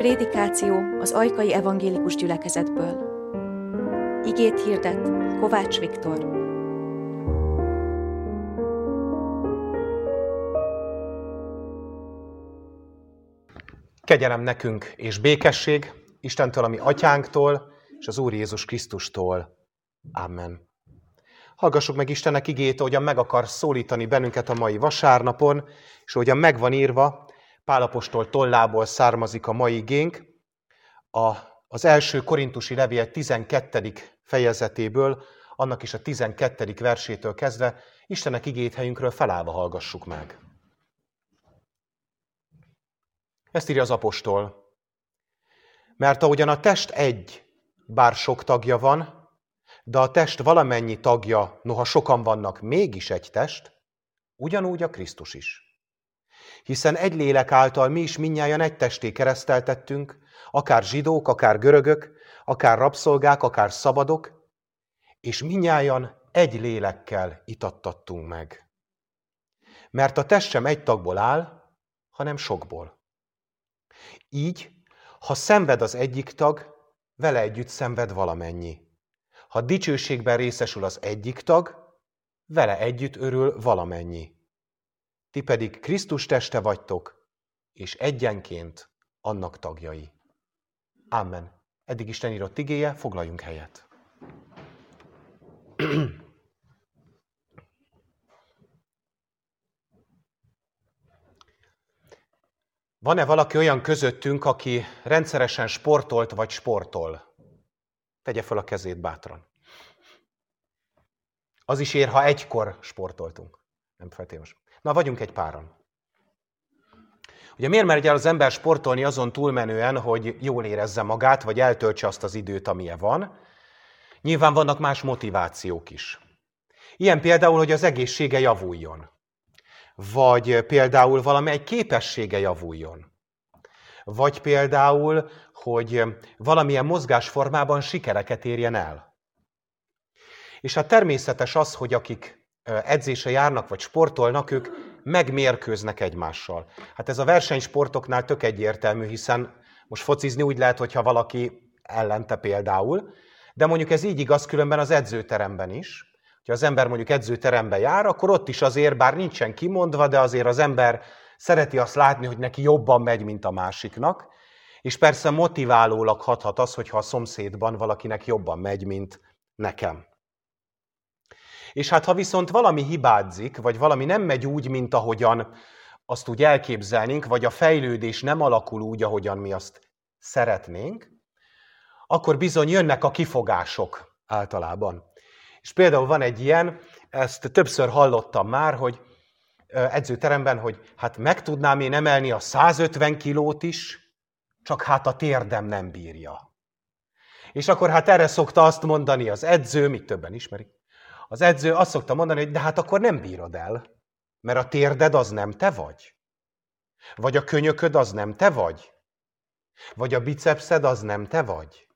Prédikáció az Ajkai Evangélikus Gyülekezetből. Igét hirdet Kovács Viktor. Kegyelem nekünk és békesség Istentől, ami atyánktól, és az Úr Jézus Krisztustól. Amen. Hallgassuk meg Istennek igét, ahogyan meg akar szólítani bennünket a mai vasárnapon, és ahogyan megvan írva, Pálapostól tollából származik a mai igénk, a, az első korintusi levél 12. fejezetéből, annak is a 12. versétől kezdve, Istennek igét helyünkről felállva hallgassuk meg. Ezt írja az apostol. Mert ahogyan a test egy, bár sok tagja van, de a test valamennyi tagja, noha sokan vannak, mégis egy test, ugyanúgy a Krisztus is. Hiszen egy lélek által mi is minnyáján egy testé kereszteltettünk, akár zsidók, akár görögök, akár rabszolgák, akár szabadok, és minnyáján egy lélekkel itattattunk meg. Mert a test sem egy tagból áll, hanem sokból. Így, ha szenved az egyik tag, vele együtt szenved valamennyi. Ha dicsőségben részesül az egyik tag, vele együtt örül valamennyi. Ti pedig Krisztus teste vagytok, és egyenként annak tagjai. Amen. Eddig Isten írott igéje, foglaljunk helyet. Van-e valaki olyan közöttünk, aki rendszeresen sportolt vagy sportol? Tegye fel a kezét bátran. Az is ér, ha egykor sportoltunk. Nem feltétlenül. Na, vagyunk egy páran. Ugye miért megy el az ember sportolni azon túlmenően, hogy jól érezze magát, vagy eltöltse azt az időt, amilyen van? Nyilván vannak más motivációk is. Ilyen például, hogy az egészsége javuljon. Vagy például valamely képessége javuljon. Vagy például, hogy valamilyen mozgásformában sikereket érjen el. És hát természetes az, hogy akik edzése járnak, vagy sportolnak, ők megmérkőznek egymással. Hát ez a versenysportoknál tök egyértelmű, hiszen most focizni úgy lehet, hogyha valaki ellente például, de mondjuk ez így igaz különben az edzőteremben is. Ha az ember mondjuk edzőterembe jár, akkor ott is azért, bár nincsen kimondva, de azért az ember szereti azt látni, hogy neki jobban megy, mint a másiknak. És persze motiválólag hathat az, hogyha a szomszédban valakinek jobban megy, mint nekem. És hát ha viszont valami hibázik, vagy valami nem megy úgy, mint ahogyan azt úgy elképzelnénk, vagy a fejlődés nem alakul úgy, ahogyan mi azt szeretnénk, akkor bizony jönnek a kifogások általában. És például van egy ilyen, ezt többször hallottam már, hogy edzőteremben, hogy hát meg tudnám én emelni a 150 kilót is, csak hát a térdem nem bírja. És akkor hát erre szokta azt mondani az edző, mit többen ismerik, az edző azt szokta mondani, hogy de hát akkor nem bírod el, mert a térded az nem te vagy. Vagy a könyököd az nem te vagy. Vagy a bicepszed az nem te vagy.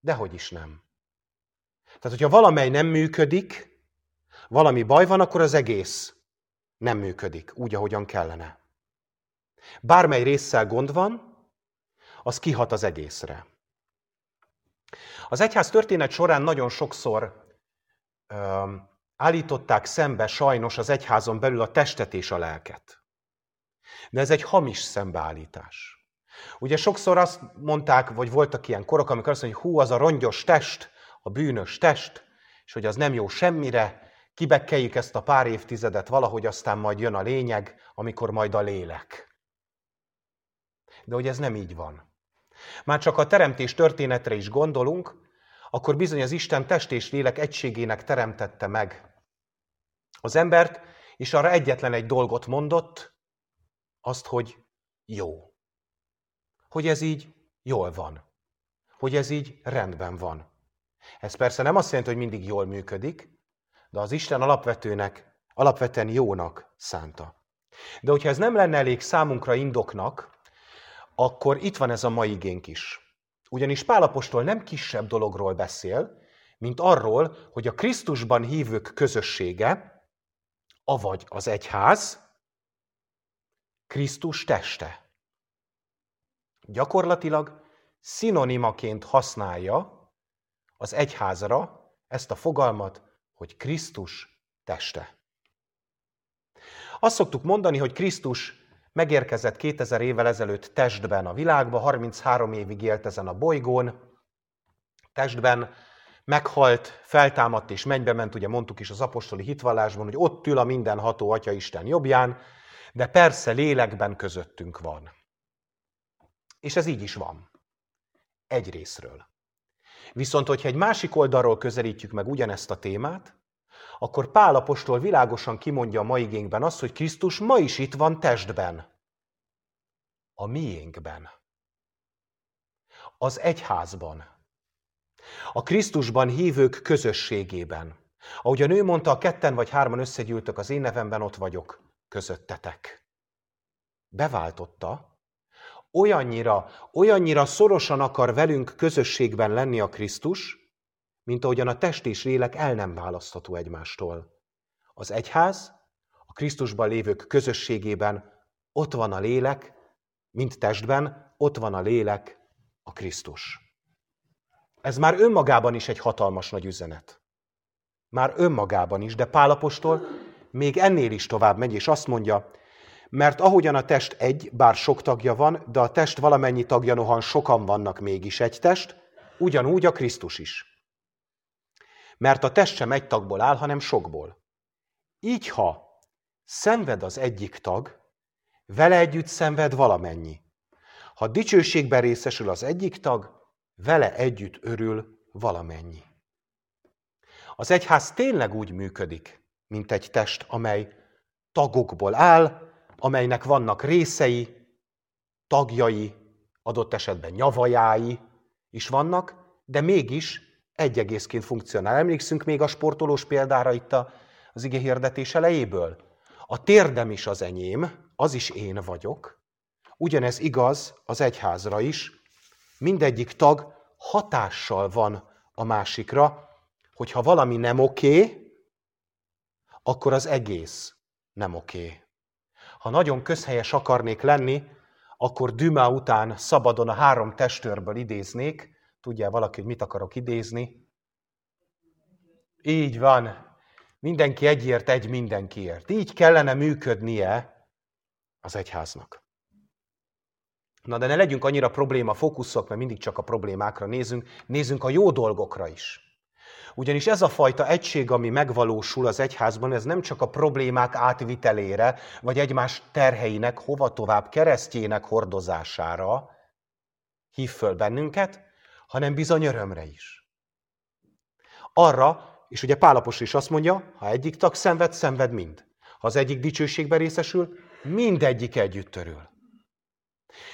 Dehogy is nem. Tehát, hogyha valamely nem működik, valami baj van, akkor az egész nem működik úgy, ahogyan kellene. Bármely résszel gond van, az kihat az egészre. Az egyház történet során nagyon sokszor állították szembe sajnos az egyházon belül a testet és a lelket. De ez egy hamis szembeállítás. Ugye sokszor azt mondták, vagy voltak ilyen korok, amikor azt mondják, hogy hú, az a rongyos test, a bűnös test, és hogy az nem jó semmire, kibekkeljük ezt a pár évtizedet valahogy, aztán majd jön a lényeg, amikor majd a lélek. De hogy ez nem így van. Már csak a teremtés történetre is gondolunk, akkor bizony az Isten test és lélek egységének teremtette meg az embert, és arra egyetlen egy dolgot mondott, azt, hogy jó. Hogy ez így jól van. Hogy ez így rendben van. Ez persze nem azt jelenti, hogy mindig jól működik, de az Isten alapvetőnek, alapvetően jónak szánta. De hogyha ez nem lenne elég számunkra indoknak, akkor itt van ez a mai igénk is. Ugyanis Pálapostól nem kisebb dologról beszél, mint arról, hogy a Krisztusban hívők közössége, avagy az egyház, Krisztus teste. Gyakorlatilag szinonimaként használja az egyházra ezt a fogalmat, hogy Krisztus teste. Azt szoktuk mondani, hogy Krisztus megérkezett 2000 évvel ezelőtt testben a világba, 33 évig élt ezen a bolygón, testben meghalt, feltámadt és mennybe ment, ugye mondtuk is az apostoli hitvallásban, hogy ott ül a mindenható Atya Isten jobbján, de persze lélekben közöttünk van. És ez így is van. Egy részről. Viszont, hogyha egy másik oldalról közelítjük meg ugyanezt a témát, akkor Pál apostol világosan kimondja a mai igényben azt, hogy Krisztus ma is itt van testben. A miénkben. Az egyházban. A Krisztusban hívők közösségében. Ahogy a nő mondta, a ketten vagy hárman összegyűltök az én nevemben, ott vagyok közöttetek. Beváltotta, olyannyira, olyannyira szorosan akar velünk közösségben lenni a Krisztus, mint ahogyan a test és lélek el nem választható egymástól. Az egyház, a Krisztusban lévők közösségében ott van a lélek, mint testben, ott van a lélek, a Krisztus. Ez már önmagában is egy hatalmas nagy üzenet. Már önmagában is, de Pálapostól még ennél is tovább megy, és azt mondja, mert ahogyan a test egy, bár sok tagja van, de a test valamennyi tagja nohan sokan vannak mégis egy test, ugyanúgy a Krisztus is. Mert a test sem egy tagból áll, hanem sokból. Így, ha szenved az egyik tag, vele együtt szenved valamennyi. Ha dicsőségben részesül az egyik tag, vele együtt örül valamennyi. Az egyház tényleg úgy működik, mint egy test, amely tagokból áll, amelynek vannak részei, tagjai, adott esetben nyavajái is vannak, de mégis egy egészként funkcionál. Emlékszünk még a sportolós példára itt az ige hirdetés elejéből? A térdem is az enyém, az is én vagyok. Ugyanez igaz az egyházra is. Mindegyik tag hatással van a másikra, hogyha valami nem oké, akkor az egész nem oké. Ha nagyon közhelyes akarnék lenni, akkor Dümá után szabadon a három testőrből idéznék. Tudja valaki, hogy mit akarok idézni? Így van. Mindenki egyért, egy mindenkiért. Így kellene működnie az egyháznak. Na de ne legyünk annyira probléma fókuszok, mert mindig csak a problémákra nézünk, nézzünk a jó dolgokra is. Ugyanis ez a fajta egység, ami megvalósul az egyházban, ez nem csak a problémák átvitelére, vagy egymás terheinek hova tovább keresztjének hordozására hív föl bennünket, hanem bizony örömre is. Arra, és ugye Pálapos is azt mondja, ha egyik tag szenved, szenved mind. Ha az egyik dicsőségben részesül, mindegyik együtt törül.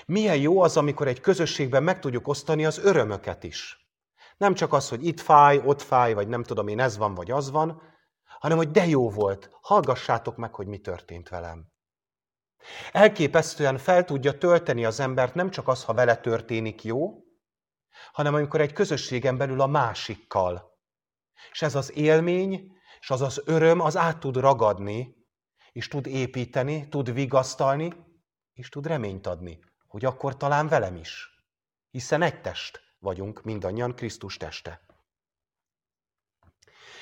Milyen jó az, amikor egy közösségben meg tudjuk osztani az örömöket is. Nem csak az, hogy itt fáj, ott fáj, vagy nem tudom én, ez van, vagy az van, hanem hogy de jó volt, hallgassátok meg, hogy mi történt velem. Elképesztően fel tudja tölteni az embert nem csak az, ha vele történik jó, hanem amikor egy közösségen belül a másikkal. És ez az élmény, és az az öröm, az át tud ragadni, és tud építeni, tud vigasztalni, és tud reményt adni, hogy akkor talán velem is. Hiszen egy test vagyunk mindannyian Krisztus teste.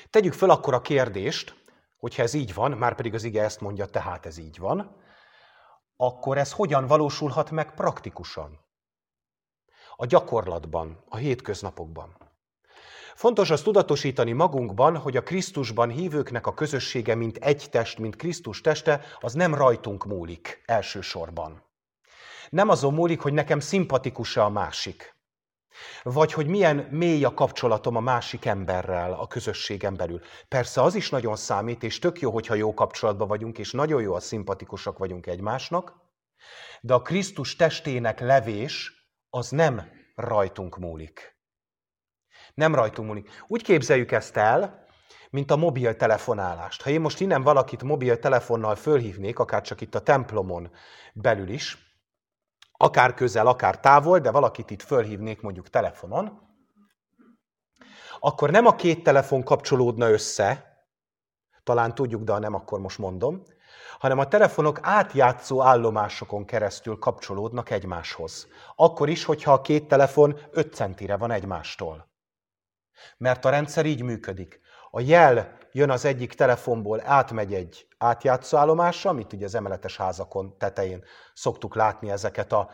Tegyük fel akkor a kérdést, hogyha ez így van, már pedig az ige ezt mondja, tehát ez így van, akkor ez hogyan valósulhat meg praktikusan? A gyakorlatban, a hétköznapokban. Fontos azt tudatosítani magunkban, hogy a Krisztusban hívőknek a közössége, mint egy test, mint Krisztus teste, az nem rajtunk múlik elsősorban. Nem azon múlik, hogy nekem szimpatikus-e a másik. Vagy hogy milyen mély a kapcsolatom a másik emberrel a közösségen belül. Persze az is nagyon számít, és tök jó, hogyha jó kapcsolatban vagyunk, és nagyon jó, a szimpatikusak vagyunk egymásnak, de a Krisztus testének levés az nem rajtunk múlik. Nem rajtunk múlik. Úgy képzeljük ezt el, mint a mobiltelefonálást. Ha én most innen valakit mobiltelefonnal fölhívnék, akár csak itt a templomon belül is, akár közel, akár távol, de valakit itt fölhívnék mondjuk telefonon, akkor nem a két telefon kapcsolódna össze, talán tudjuk, de ha nem, akkor most mondom, hanem a telefonok átjátszó állomásokon keresztül kapcsolódnak egymáshoz. Akkor is, hogyha a két telefon 5 centire van egymástól. Mert a rendszer így működik. A jel jön az egyik telefonból, átmegy egy átjátszó állomásra, amit ugye az emeletes házakon tetején szoktuk látni ezeket a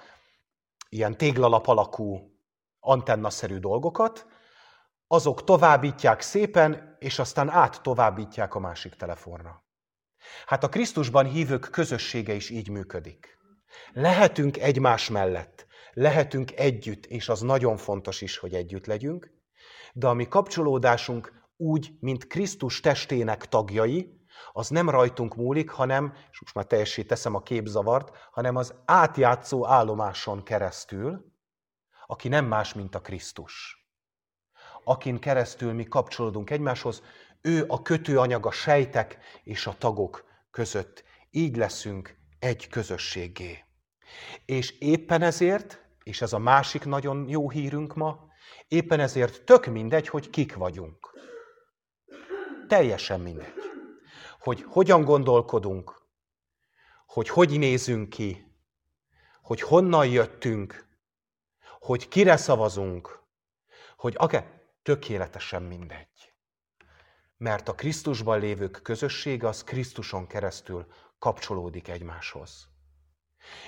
ilyen téglalap alakú antennaszerű dolgokat, azok továbbítják szépen, és aztán át továbbítják a másik telefonra. Hát a Krisztusban hívők közössége is így működik. Lehetünk egymás mellett, lehetünk együtt, és az nagyon fontos is, hogy együtt legyünk, de a mi kapcsolódásunk úgy, mint Krisztus testének tagjai, az nem rajtunk múlik, hanem, és most már teljessé teszem a képzavart, hanem az átjátszó állomáson keresztül, aki nem más, mint a Krisztus. Akin keresztül mi kapcsolódunk egymáshoz, ő a kötőanyag a sejtek és a tagok között. Így leszünk egy közösségé. És éppen ezért, és ez a másik nagyon jó hírünk ma, éppen ezért tök mindegy, hogy kik vagyunk. Teljesen mindegy. Hogy hogyan gondolkodunk, hogy hogy nézünk ki, hogy honnan jöttünk, hogy kire szavazunk, hogy akár tökéletesen mindegy. Mert a Krisztusban lévők közössége az Krisztuson keresztül kapcsolódik egymáshoz.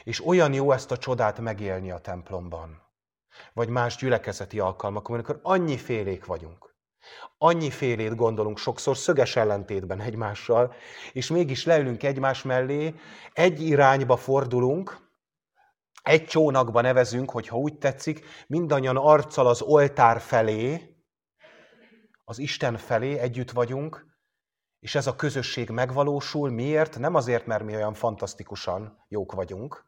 És olyan jó ezt a csodát megélni a templomban, vagy más gyülekezeti alkalmakon, amikor annyi félék vagyunk. Annyi félét gondolunk sokszor szöges ellentétben egymással, és mégis leülünk egymás mellé, egy irányba fordulunk, egy csónakba nevezünk, hogyha úgy tetszik, mindannyian arccal az oltár felé, az Isten felé együtt vagyunk, és ez a közösség megvalósul. Miért? Nem azért, mert mi olyan fantasztikusan jók vagyunk,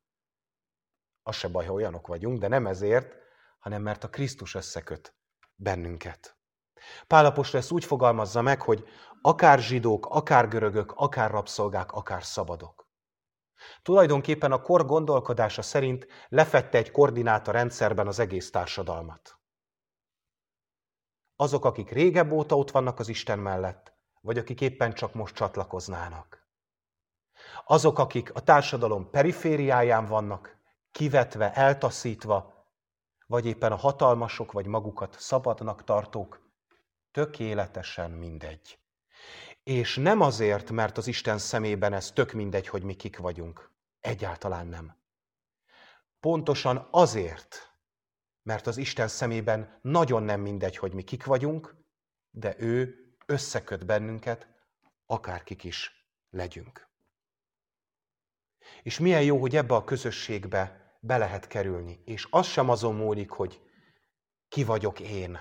az se baj, ha olyanok vagyunk, de nem ezért, hanem mert a Krisztus összeköt bennünket. Pálapos ezt úgy fogalmazza meg, hogy akár zsidók, akár görögök, akár rabszolgák, akár szabadok. Tulajdonképpen a kor gondolkodása szerint lefette egy koordináta rendszerben az egész társadalmat azok, akik régebb óta ott vannak az Isten mellett, vagy akik éppen csak most csatlakoznának. Azok, akik a társadalom perifériáján vannak, kivetve, eltaszítva, vagy éppen a hatalmasok, vagy magukat szabadnak tartók, tökéletesen mindegy. És nem azért, mert az Isten szemében ez tök mindegy, hogy mi kik vagyunk. Egyáltalán nem. Pontosan azért, mert az Isten szemében nagyon nem mindegy, hogy mi kik vagyunk, de ő összeköt bennünket, akárkik is legyünk. És milyen jó, hogy ebbe a közösségbe be lehet kerülni, és az sem azon múlik, hogy ki vagyok én.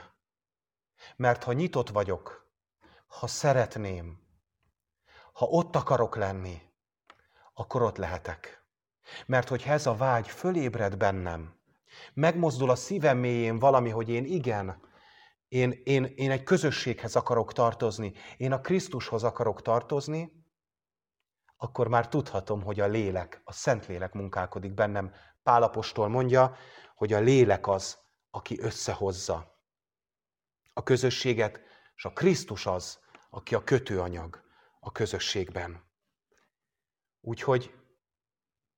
Mert ha nyitott vagyok, ha szeretném, ha ott akarok lenni, akkor ott lehetek. Mert hogyha ez a vágy fölébred bennem, Megmozdul a szívem mélyén valami, hogy én igen, én, én, én egy közösséghez akarok tartozni, én a Krisztushoz akarok tartozni, akkor már tudhatom, hogy a lélek, a Szentlélek munkálkodik bennem. Pálapostól mondja, hogy a lélek az, aki összehozza a közösséget, és a Krisztus az, aki a kötőanyag a közösségben. Úgyhogy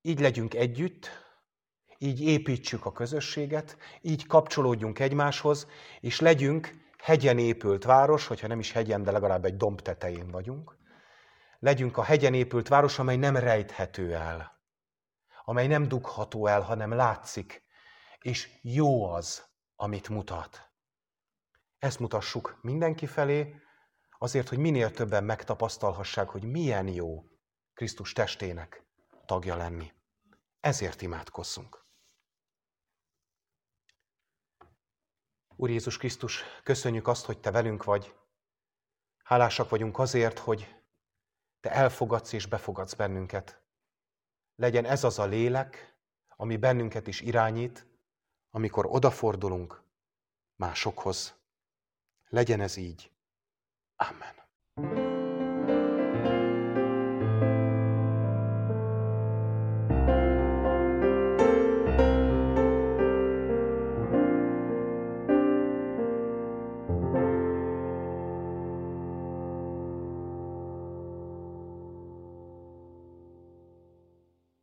így legyünk együtt, így építsük a közösséget, így kapcsolódjunk egymáshoz, és legyünk hegyen épült város, hogyha nem is hegyen, de legalább egy domb tetején vagyunk. Legyünk a hegyen épült város, amely nem rejthető el, amely nem dugható el, hanem látszik, és jó az, amit mutat. Ezt mutassuk mindenki felé, azért, hogy minél többen megtapasztalhassák, hogy milyen jó Krisztus testének tagja lenni. Ezért imádkozzunk. Úr Jézus Krisztus, köszönjük azt, hogy Te velünk vagy. Hálásak vagyunk azért, hogy Te elfogadsz és befogadsz bennünket. Legyen ez az a lélek, ami bennünket is irányít, amikor odafordulunk másokhoz. Legyen ez így. Amen.